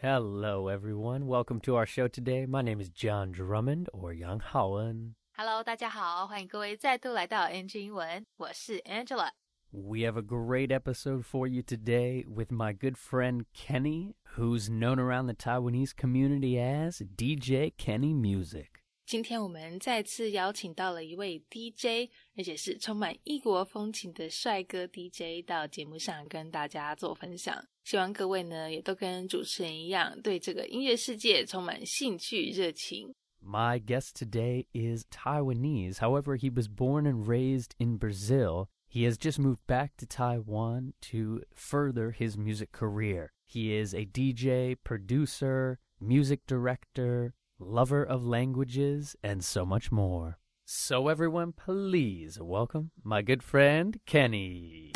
Hello, everyone. Welcome to our show today. My name is John Drummond or Yang Haoen. Hello，大家好，欢迎各位再度来到 NG 英文，我是 Angela。We have a great episode for you today with my good friend Kenny, who's known around the Taiwanese community as DJ Kenny Musik. 今天我们再次邀请到了一位 DJ，而且是充满异国风情的帅哥 DJ 到节目上跟大家做分享。希望各位呢也都跟主持人一样，对这个音乐世界充满兴趣热情。 My guest today is Taiwanese. However, he was born and raised in Brazil. He has just moved back to Taiwan to further his music career. He is a DJ, producer, music director, lover of languages, and so much more. So, everyone, please welcome my good friend, Kenny.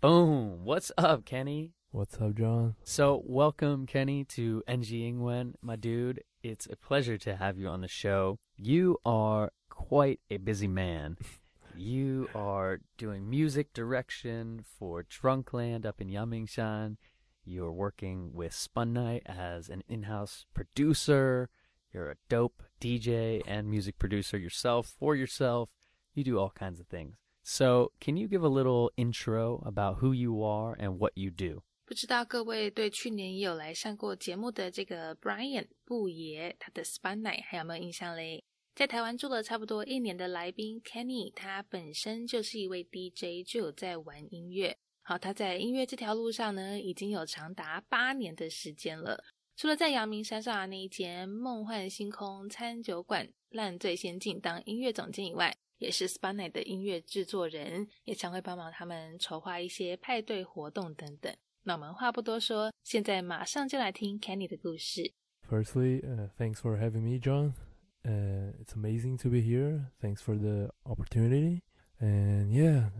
Boom. What's up, Kenny? What's up, John? So, welcome, Kenny, to NG Ingwen, my dude. It's a pleasure to have you on the show. You are quite a busy man. you are doing music direction for Drunkland up in Yangmingshan. You're working with Spun Night as an in house producer. You're a dope DJ and music producer yourself for yourself. You do all kinds of things. So, can you give a little intro about who you are and what you do? 不知道各位对去年也有来上过节目的这个 Brian 布爷，他的 Spun Night 还有没有印象嘞？在台湾住了差不多一年的来宾 Kenny，他本身就是一位 DJ，就有在玩音乐。好，他在音乐这条路上呢，已经有长达八年的时间了。除了在阳明山上的那一间梦幻星空餐酒馆烂醉仙境当音乐总监以外，也是 Spun Night 的音乐制作人，也常会帮忙他们筹划一些派对活动等等。那我们话不多说，现在马上就来听 Kenny 的故事。Firstly, thanks for having me, John. It's amazing to be here. Thanks for the opportunity. And yeah,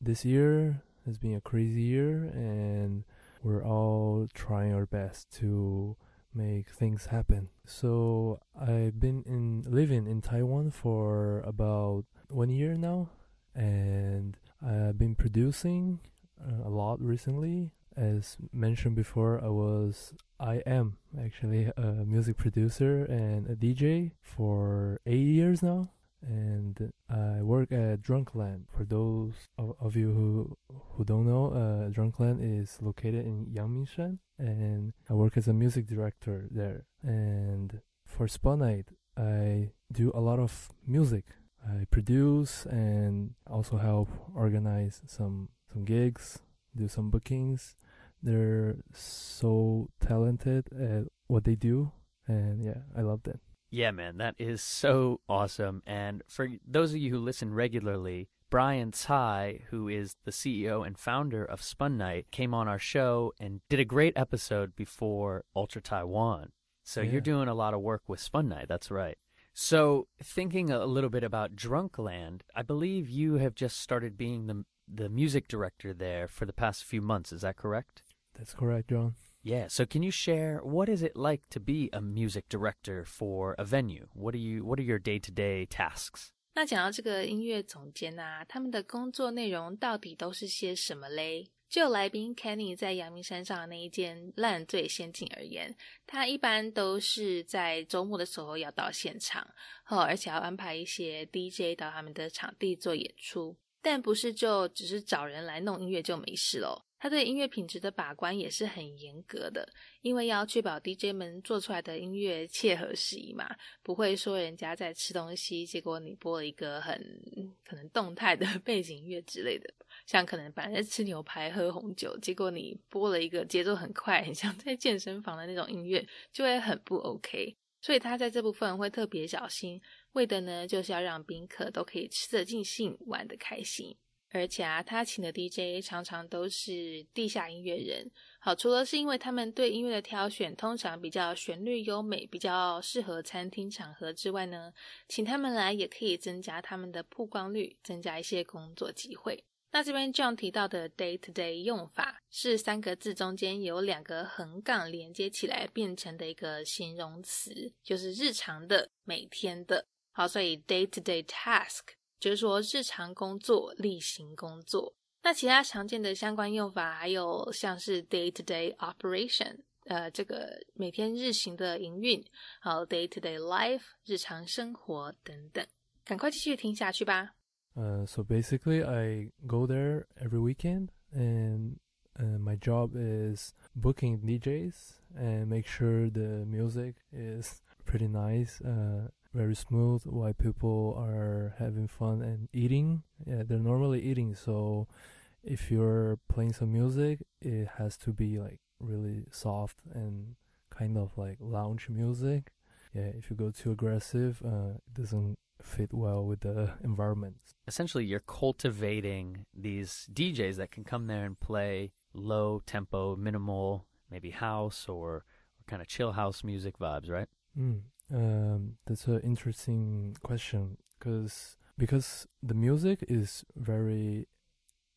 this year has been a crazy year, and we're all trying our best to make things happen. So I've been in living in Taiwan for about one year now, and I've been producing uh, a lot recently. As mentioned before, I was I am actually a music producer and a DJ for eight years now, and I work at Drunkland. For those of, of you who who don't know, uh, Drunkland is located in Yangmingshan, and I work as a music director there. And for Spun Night, I do a lot of music. I produce and also help organize some some gigs, do some bookings. They're so talented at what they do, and yeah, I love them. Yeah, man, that is so awesome. And for those of you who listen regularly, Brian Tsai, who is the CEO and founder of Spun Night, came on our show and did a great episode before Ultra Taiwan. So Yeah. you're doing a lot of work with Spun Night, that's right. So thinking a little bit about Drunkland, I believe you have just started being the the music director there for the past few months, is that correct? That's correct, John. Yeah, so can you share what is it like to be a music director for a venue? What are you what are your day-to-day tasks? 那讲到这个音乐总监啊，他们的工作内容到底都是些什么嘞？就来宾 Kenny 在阳明山上的那一间烂醉仙境而言，他一般都是在周末的时候要到现场，哦，而且要安排一些 DJ 到他们的场地做演出。但不是就只是找人来弄音乐就没事喽。 他对音乐品质的把关也是很严格的，因为要确保 DJ 们做出来的音乐切合时宜嘛，不会说人家在吃东西，结果你播了一个很可能动态的 背景音乐之类的，像可能本来在吃牛排喝红酒，结果你播了一个节奏很快，很像在健身房的那种音乐，就会很不 OK。所以他在这部分会特别小心，为的呢就是要让宾客都可以吃得尽兴，玩得开心。而且啊，他请的 DJ 常常都是地下音乐人。好，除了是因为他们对音乐的挑选通常比较旋律优美，比较适合餐厅场合之外呢，请他们来也可以增加他们的曝光率，增加一些工作机会。那这边 John 提到的 day to day 用法是三个字中间有两个横杠连接起来变成的一个形容词，就是日常的、每天的。好，所以 day to day task 就是说日常工作、例行工作。那其他常见的相关用法还有像是 day to day operation， 呃这个每天日行的营运，好 day to day life 日常生活等等。赶快继续听下去吧。Uh, so basically, I go there every weekend, and uh, my job is booking DJs and make sure the music is pretty nice, uh, very smooth, while people are having fun and eating. Yeah, they're normally eating, so if you're playing some music, it has to be like really soft and kind of like lounge music. Yeah, if you go too aggressive, uh, it doesn't fit well with the environment. Essentially, you're cultivating these DJs that can come there and play low tempo, minimal, maybe house or, or kind of chill house music vibes, right? Mm, um, that's an interesting question because because the music is very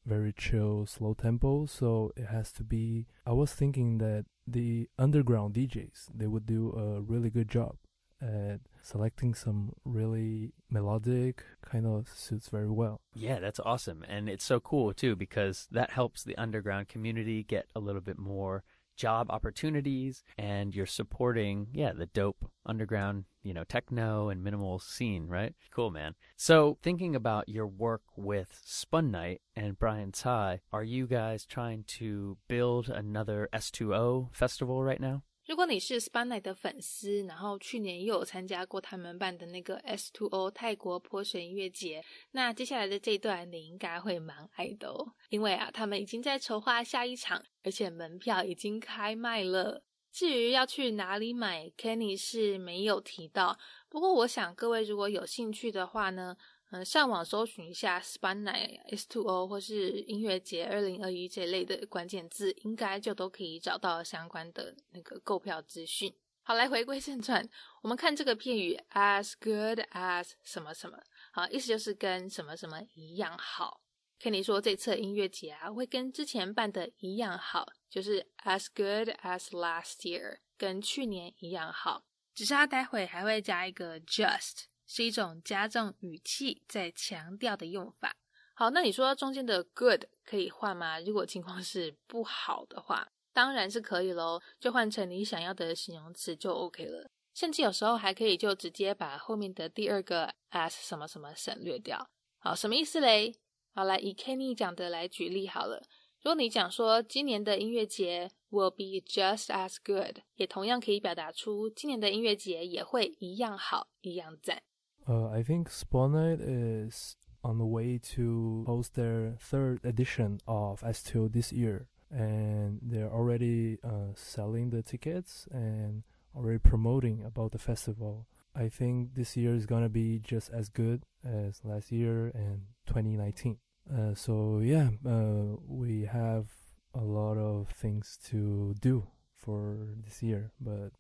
very chill, slow tempo, so it has to be. I was thinking that the underground DJs they would do a really good job at selecting some really melodic kind of suits very well. Yeah, that's awesome. And it's so cool too because that helps the underground community get a little bit more job opportunities and you're supporting yeah the dope underground you know techno and minimal scene right? Cool man. So thinking about your work with spun night and brian tsai are you guys trying to build another s2o festival right now 如果你是 Spun 的粉丝，然后去年又有参加过他们办的那个 S2O 泰国泼水音乐节，那接下来的这一段你应该会蛮爱的哦，因为啊，他们已经在筹划下一场，而且门票已经开卖了。至于要去哪里买，Kenny 是没有提到，不过我想各位如果有兴趣的话呢。嗯，上网搜寻一下 Spun Night S2O 或是音乐节二零二一这类的关键字，应该就都可以找到相关的那个购票资讯。好，来回归正传，我们看这个片语 as good as 什么什么，好，意思就是跟什么什么一样好。Kenny 说这次音乐节啊，会跟之前办的一样好，就是 as good as last year，跟去年一样好，只是他待会还会加一个 just。是一种加重语气在强调的用法。好，那你说中间的 good 可以换吗？如果情况是不好的话，当然是可以喽，就换成你想要的形容词就 OK 了。甚至有时候还可以就直接把后面的第二个 as 什么什么省略掉。好，什么意思嘞？好，来以 Kenny 讲的来举例好了。如果你讲说今年的音乐节 will be just as good，也同样可以表达出今年的音乐节也会一样好，一样赞。Uh, I think Spun Night is on the way to host their third edition of S2 this year, and they're already uh, selling the tickets and already promoting about the festival. I think this year is gonna be just as good as last year and 2019. Uh, so yeah, uh, we have a lot of things to do for this year, but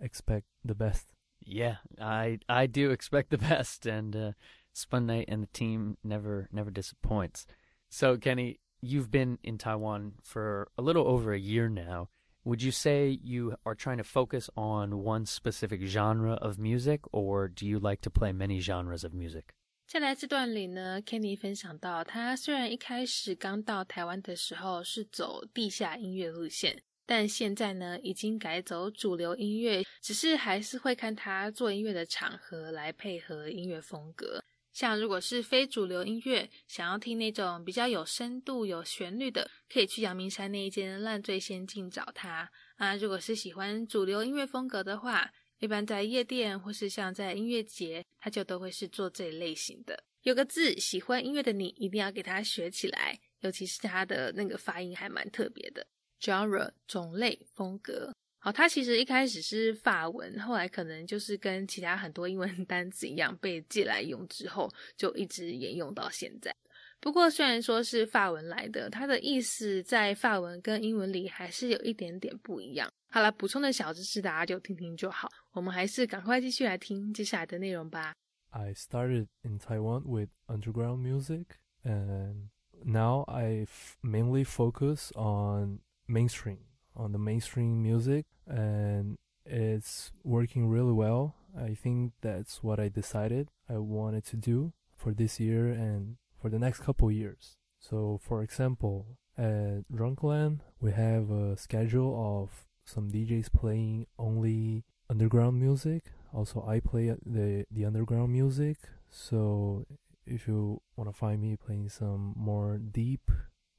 expect the best. Yeah, I I do expect the best, and uh, Spun Night and the team never never disappoints. So Kenny, you've been in Taiwan for a little over a year now. Would you say you are trying to focus on one specific genre of music, or do you like to play many genres of music? 再来这段里呢，Kenny 分享到，他虽然一开始刚到台湾的时候是走地下音乐路线， 但现在呢，已经改走主流音乐，只是还是会看他做音乐的场合来配合音乐风格。像如果是非主流音乐，想要听那种比较有深度、有旋律的，可以去阳明山那一间烂醉仙境找他啊。如果是喜欢主流音乐风格的话，一般在夜店或是像在音乐节，他就都会是做这一类型的。有个字，喜欢音乐的你一定要给他学起来，尤其是他的那个发音还蛮特别的。Genre 种类风格，好，它其实一开始是法文，后来可能就是跟其他很多英文 单词一样被借来用之后，就一直沿用到现在。不过虽然说是法文来的，它的意思在法文跟英文里还是有一点点不一样。好了，补充的小知识大家就听听就好。我们还是赶快继续来听接下来的内容吧。I started in Taiwan with underground music, and now I mainly focus on mainstream on the mainstream music and it's working really well. I think that's what I decided I wanted to do for this year and for the next couple years. So, for example, at Drunkland, we have a schedule of some DJs playing only underground music. Also, I play the the underground music. So if you want to find me playing some more deep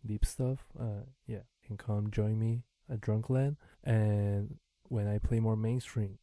deep stuff, uh, yeah, can come join me at Drunkland. And when I play more mainstream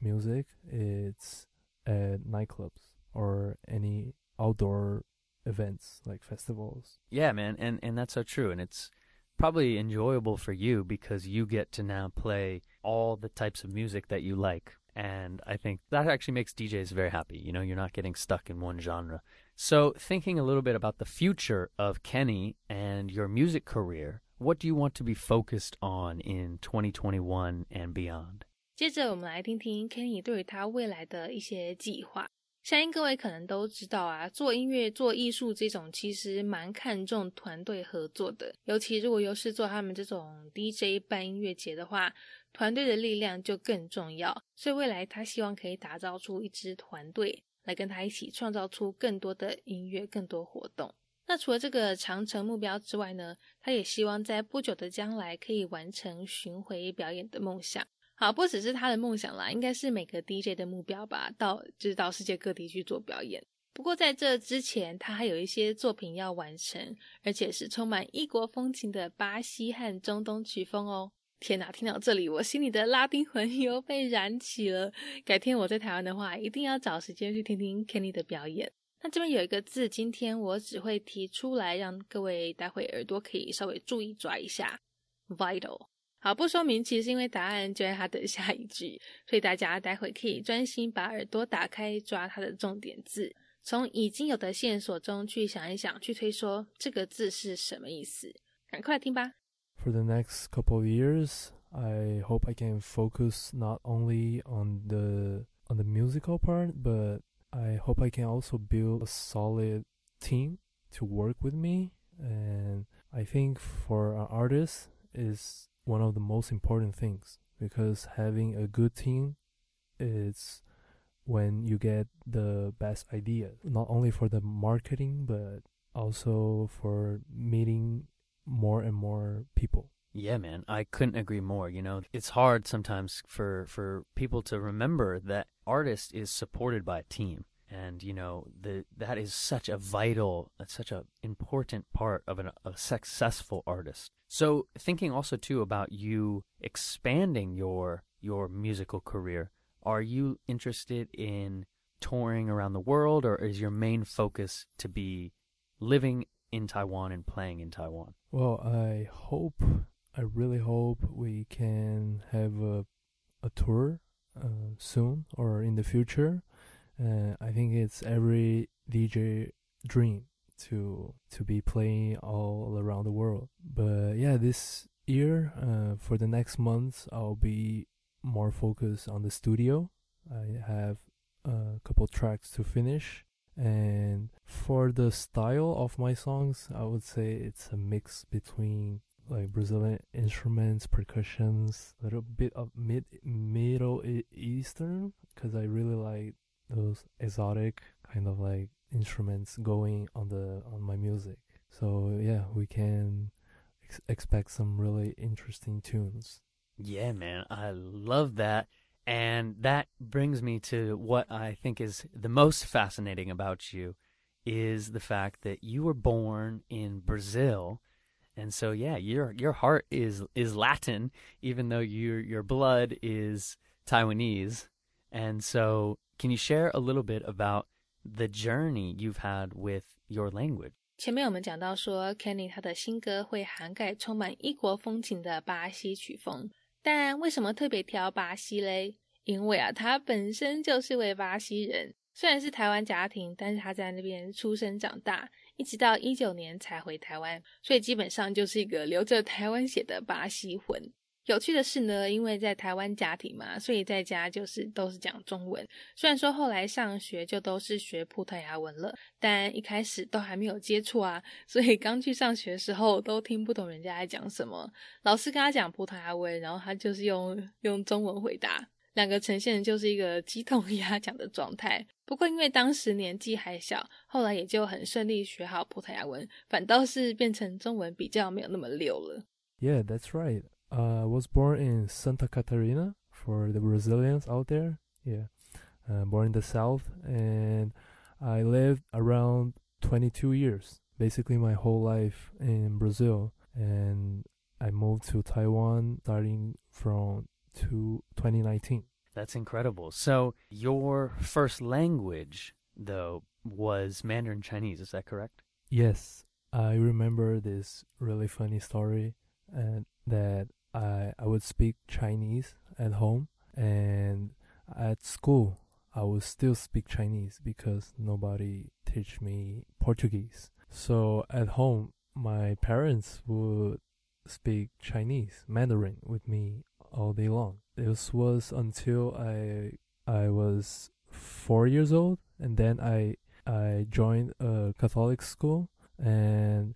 music, it's at nightclubs or any outdoor events like festivals. Yeah, man, and and that's so true, and it's probably enjoyable for you because you get to now play all the types of music that you like. And I think that actually makes DJs very happy. You know, you're not getting stuck in one genre. So, thinking a little bit about the future of Kenny and your music career, what do you want to be focused on in 2021 and beyond? 接着，我们来听听 Kenny 对于他未来的一些计划。相信各位可能都知道啊，做音乐、做艺术这种其实蛮看重团队合作的。尤其如果又是做他们这种 DJ 办音乐节的话，团队的力量就更重要。所以未来他希望可以打造出一支团队，来跟他一起创造出更多的音乐、更多活动。那除了这个长城目标之外呢，他也希望在不久的将来可以完成巡回表演的梦想。好，不只是他的梦想啦，应该是每个 DJ 的目标吧，到就是到世界各地去做表演。不过在这之前，他还有一些作品要完成，而且是充满异国风情的巴西和中东曲风哦。天哪，听到这里，我心里的拉丁魂 又被燃起了。改天我在台湾的话，一定要找时间去听听 Kenny 的表演。那这边有一个字，今天我只会提出来，让各位待会耳朵可以稍微注意抓一下，vital。好，不说明，其实因为答案就在它的 下一句，所以大家待会可以专心把耳朵打开，抓它的重点字，从已经有的线索中去想一想，去推说这个字是什么意思。赶快听吧。For the next couple of years, I hope I can focus not only on the on the musical part, but I hope I can also build a solid team to work with me. And I think for an artist is one of the most important things because having a good team is when you get the best idea not only for the marketing but also for meeting more and more people yeah man i couldn't agree more you know it's hard sometimes for for people to remember that artist is supported by a team. And you know the that is such a vital such a important part of an, a successful artist. So thinking also too about you expanding your your musical career are you interested in touring around the world or is your main focus to be living in Taiwan and playing in Taiwan? Well i hope i really hope we can have a a tour uh, soon or in the future uh, I think it's every DJ dream to to be playing all around the world. But yeah, this year uh, for the next month, I'll be more focused on the studio. I have a couple tracks to finish. And for the style of my songs, I would say it's a mix between like Brazilian instruments, percussions, a little bit of mid Middle Eastern, because I really like those exotic kind of like instruments going on the on my music. So yeah, we can ex- expect some really interesting tunes. Yeah, man, I love that. And that brings me to what I think is the most fascinating about you is the fact that you were born in Brazil. And so yeah, your your heart is is Latin even though your your blood is Taiwanese. And so can you share a little bit about the journey you've had with your language? 前面我们讲到说，Kenny 他的新歌会涵盖充满异国风情的巴西曲风，但为什么特别挑巴西嘞？因为啊，他本身就是位巴西人，虽然是台湾家庭，但是他在那边出生长大， 一直到一九年才回台湾，所以基本上就是一个流着台湾血的巴西魂。有趣的是呢，因为在台湾家庭嘛，所以在家就是都是讲中文。虽然说后来上学就都是学葡萄牙文了，但一开始都还没有接触啊，所以刚去上学的时候都听不懂人家在讲什么。老师跟他讲葡萄牙文，然后他就是用用中文回答，两个呈现的就是一个鸡同鸭讲的状态。不过因为当时年纪还小，后来也就很顺利学好葡萄牙文，反倒是变成中文比较没有那么溜了。Yeah, that's right. I was born in Santa Catarina for the Brazilians out there. Yeah, uh, born in the south, and I lived around 22 years, basically my whole life in Brazil, and I moved to Taiwan starting from to 2019. That's incredible. So your first language, though, was Mandarin Chinese. Is that correct? Yes, I remember this really funny story, and that I I would speak Chinese at home, and at school I would still speak Chinese because nobody teach me Portuguese. So at home, my parents would speak Chinese, Mandarin with me all day long. This was until I I was four years old, and then I I joined a Catholic school, and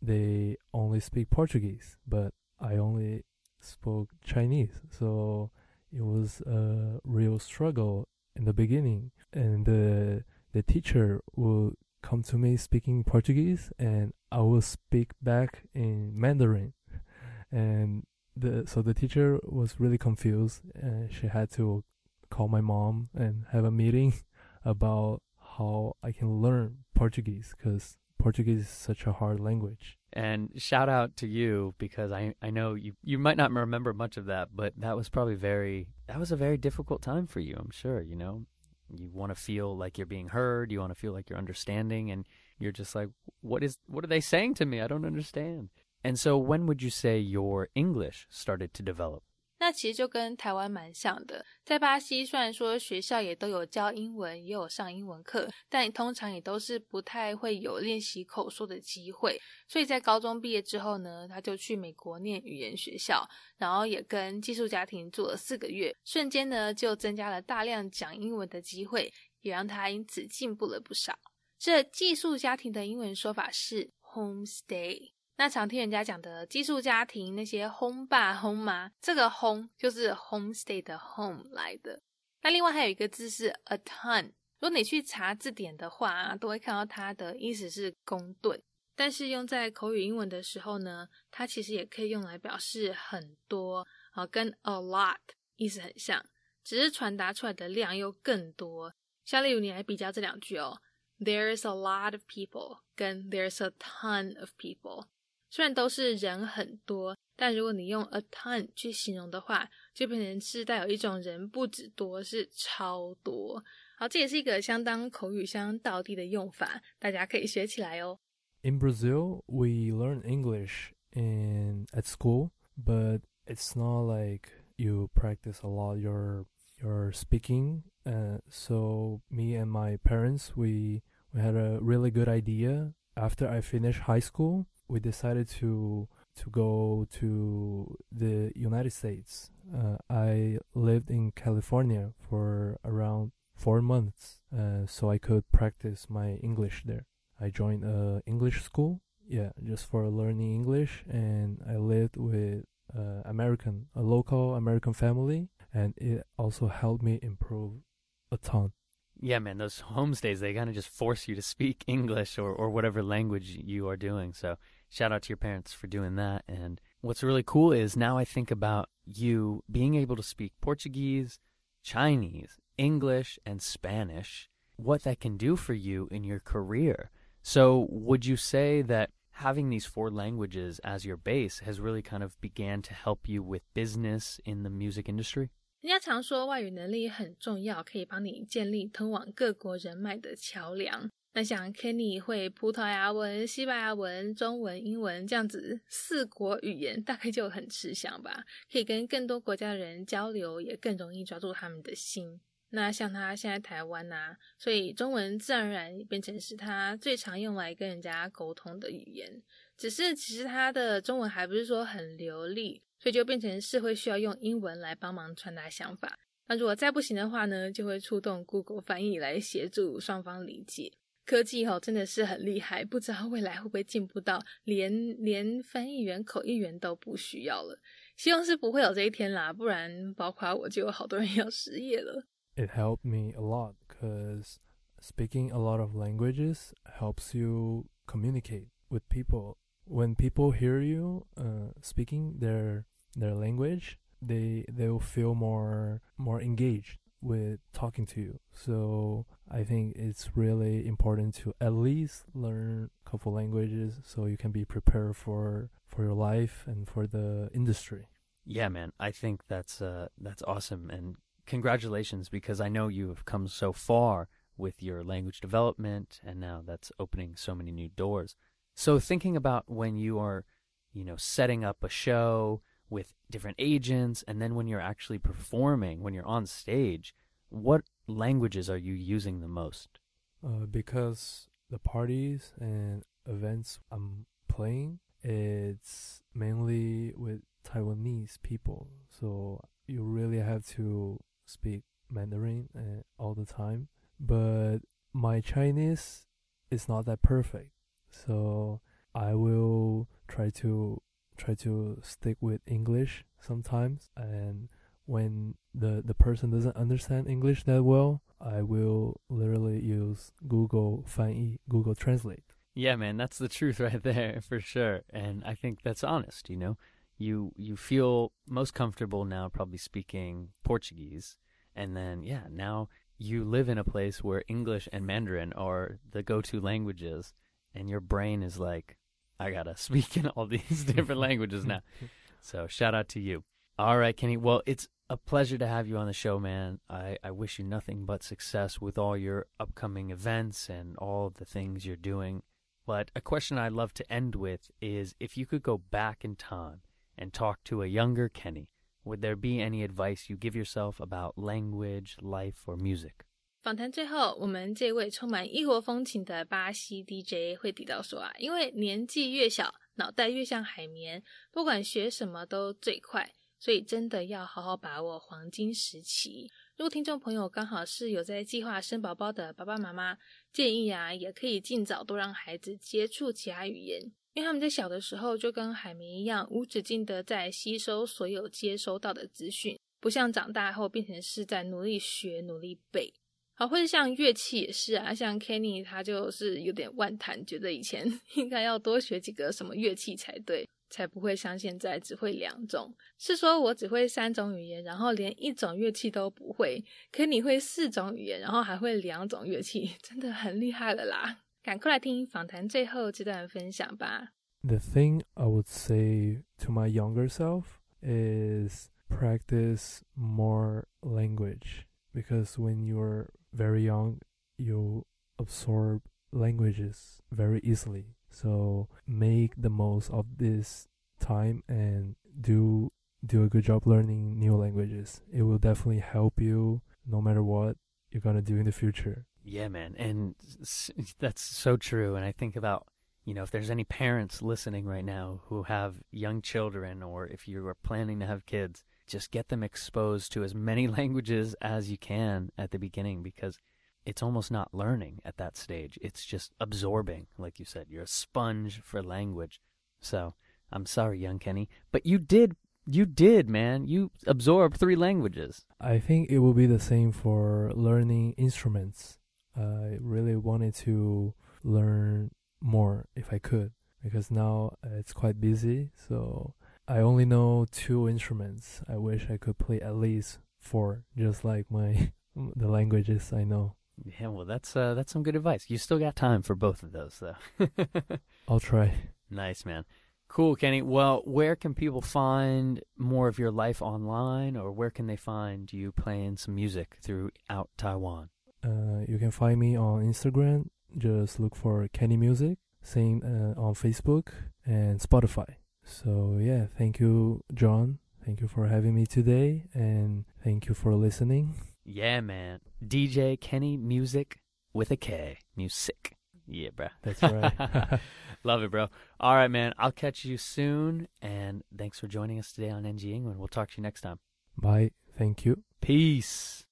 they only speak Portuguese, but I only spoke Chinese. So it was a real struggle in the beginning, and the the teacher would come to me speaking Portuguese, and I will speak back in Mandarin, and the so the teacher was really confused, and she had to call my mom and have a meeting about how I can learn Portuguese because Portuguese is such a hard language. And shout out to you because I I know you you might not remember much of that, but that was probably very that was a very difficult time for you. I'm sure you know you want to feel like you're being heard, you want to feel like you're understanding, and you're just like, what is what are they saying to me? I don't understand. And so, when would you say your English started to develop? 那其实就跟台湾蛮像的，在巴西虽然说学校也都有教英文，也有上英文课，但通常也都是不太会有练习口说的机会。所以在高中毕业之后呢，他就去美国念语言学校，然后也跟寄宿家庭住了四个月，瞬间呢就增加了大量讲英文的机会，也让他因此进步了不少。这寄宿家庭的英文说法是 homestay。那常听人家讲的寄宿家庭，那些轰爸 home 妈，这个轰就是 homestay 的 home 来的。那另外还有一个字是 a ton，如果你去查字典的话，都会看到它的意思是公吨。但是用在口语英文的时候呢，它其实也可以用来表示很多啊，跟 a lot 意思很像，只是传达出来的量又更多。像例如你来比较这两句哦：There is a lot of people，跟 There is a ton of people。虽然都是人很多，但如果你用 a ton 去形容的话，就变成是带有一种人不止多，是超多。好，这也是一个相当口语相当地的用法，大家可以学起来哦。In Brazil, we learn English in at school, but it's not like you practice a lot your your speaking. Uh, so me and my parents, we we had a really good idea after I finished high school we decided to to go to the United States. Uh, I lived in California for around four months, uh, so I could practice my English there. I joined a English school, yeah, just for learning English, and I lived with uh, American, a local American family, and it also helped me improve a ton. Yeah, man, those homestays, they kind of just force you to speak English or, or whatever language you are doing. So shout out to your parents for doing that. And what's really cool is now I think about you being able to speak Portuguese, Chinese, English, and Spanish, what that can do for you in your career. So would you say that having these four languages as your base has really kind of began to help you with business in the music industry? 人家常说外语能力很重要，可以帮你建立通往各国人脉的桥梁。那像 Kenny 会葡萄牙文、西班牙文、中文、英文这样子四国语言，大概就很吃香吧。可以跟更多国家的人交流，也更容易抓住他们的心。那像他现在台湾呐，所以中文自然而然变成是他最常用来跟人家沟通的语言。只是其实他的中文还不是说很流利。所以就变成是会需要用英文来帮忙传达想法。那如果再不行的话呢，就会触动 Google 翻译来协助双方理解。科技哈真的是很厉害，不知道未来会不会进步到连连翻译员、口译员都不需要了。希望是不会有这一天啦，不然包括我就有好多人要失业了。It helped me a lot because speaking a lot of languages helps you communicate with people. When people hear you uh, speaking their their language, they they will feel more more engaged with talking to you. So I think it's really important to at least learn a couple languages so you can be prepared for for your life and for the industry. Yeah, man. I think that's uh that's awesome and congratulations because I know you have come so far with your language development and now that's opening so many new doors. So thinking about when you are, you know, setting up a show with different agents and then when you're actually performing, when you're on stage, what languages are you using the most? Uh, because the parties and events I'm playing, it's mainly with Taiwanese people. So you really have to speak Mandarin uh, all the time. But my Chinese is not that perfect. So I will try to try to stick with English sometimes and when the the person doesn't understand English that well, I will literally use Google 翻译, Google Translate. Yeah, man, that's the truth right there for sure. And I think that's honest, you know. You you feel most comfortable now probably speaking Portuguese and then yeah, now you live in a place where English and Mandarin are the go-to languages and your brain is like I got to speak in all these different languages now. So, shout out to you. All right, Kenny. Well, it's a pleasure to have you on the show, man. I, I wish you nothing but success with all your upcoming events and all the things you're doing. But a question I'd love to end with is if you could go back in time and talk to a younger Kenny, would there be any advice you give yourself about language, life, or music? 访谈最后，我们这位充满异国风情的巴西 DJ 会提到说啊，因为年纪越小，脑袋越像海绵，不管学什么都最快。所以真的要好好把握黄金时期。如果听众朋友刚好是有在计划生宝宝的爸爸妈妈，建议啊，也可以尽早多让孩子接触其他语言，因为他们在小的时候就跟海绵一样，无止境的在吸收所有接收到的资讯，不像长大后变成是在努力学、努力背。好，或者像乐器也是啊，像 Kenny 他就是有点万谈，觉得以前 应该要多学几个什么乐器才对。才不会像现在只会两种。是说我只会三种语言，然后连一种乐器都不会。可你会四种语言，然后还会两种乐器，真的很厉害了啦！赶快来听访谈最后这段分享吧。The thing I would say to my younger self is practice more language because when you're very young, you absorb languages very easily. So make the most of this time and do do a good job learning new languages. It will definitely help you no matter what you're going to do in the future. Yeah, man. And that's so true. And I think about, you know, if there's any parents listening right now who have young children or if you are planning to have kids, just get them exposed to as many languages as you can at the beginning because it's almost not learning at that stage. It's just absorbing, like you said. You're a sponge for language. So I'm sorry, young Kenny, but you did, you did, man. You absorbed three languages. I think it will be the same for learning instruments. I really wanted to learn more if I could because now it's quite busy. So I only know two instruments. I wish I could play at least four, just like my the languages I know. Yeah, well, that's uh, that's some good advice. You still got time for both of those, though. I'll try. Nice, man. Cool, Kenny. Well, where can people find more of your life online, or where can they find you playing some music throughout Taiwan? Uh, you can find me on Instagram. Just look for Kenny Musik. Same uh, on Facebook and Spotify. So yeah, thank you, John. Thank you for having me today, and thank you for listening. Yeah, man. DJ Kenny Musik with a K. Music. Yeah, bro. That's right. Love it, bro. All right, man. I'll catch you soon. And thanks for joining us today on NG England. We'll talk to you next time. Bye. Thank you. Peace.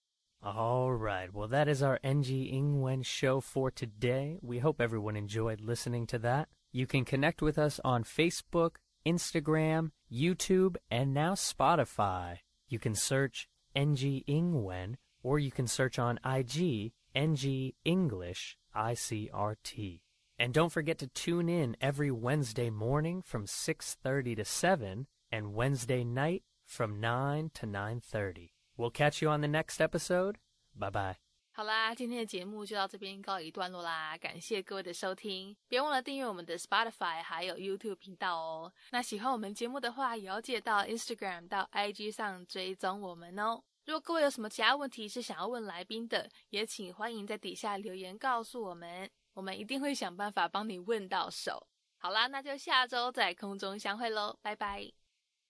All right. Well, that is our NG Ingwen show for today. We hope everyone enjoyed listening to that. You can connect with us on Facebook, Instagram, YouTube, and now Spotify. You can search NG Ingwen or you can search on IG NG English ICRT. And don't forget to tune in every Wednesday morning from 6:30 to 7 and Wednesday night from 9 to 9:30. We'll catch you on the next episode. Bye bye. 好啦，今天的节目就到这边告一段落啦，感谢各位的收听，别忘了订阅我们的 Spotify 还有 YouTube 频道哦。那喜欢我们节目的话，也要记得到 Instagram 到 IG 上追踪我们哦。如果各位有什么其他问题是想要问来宾的，也请欢迎在底下留言告诉我们，我们一定会想办法帮你问到手。好啦，那就下周在空中相会喽，拜拜。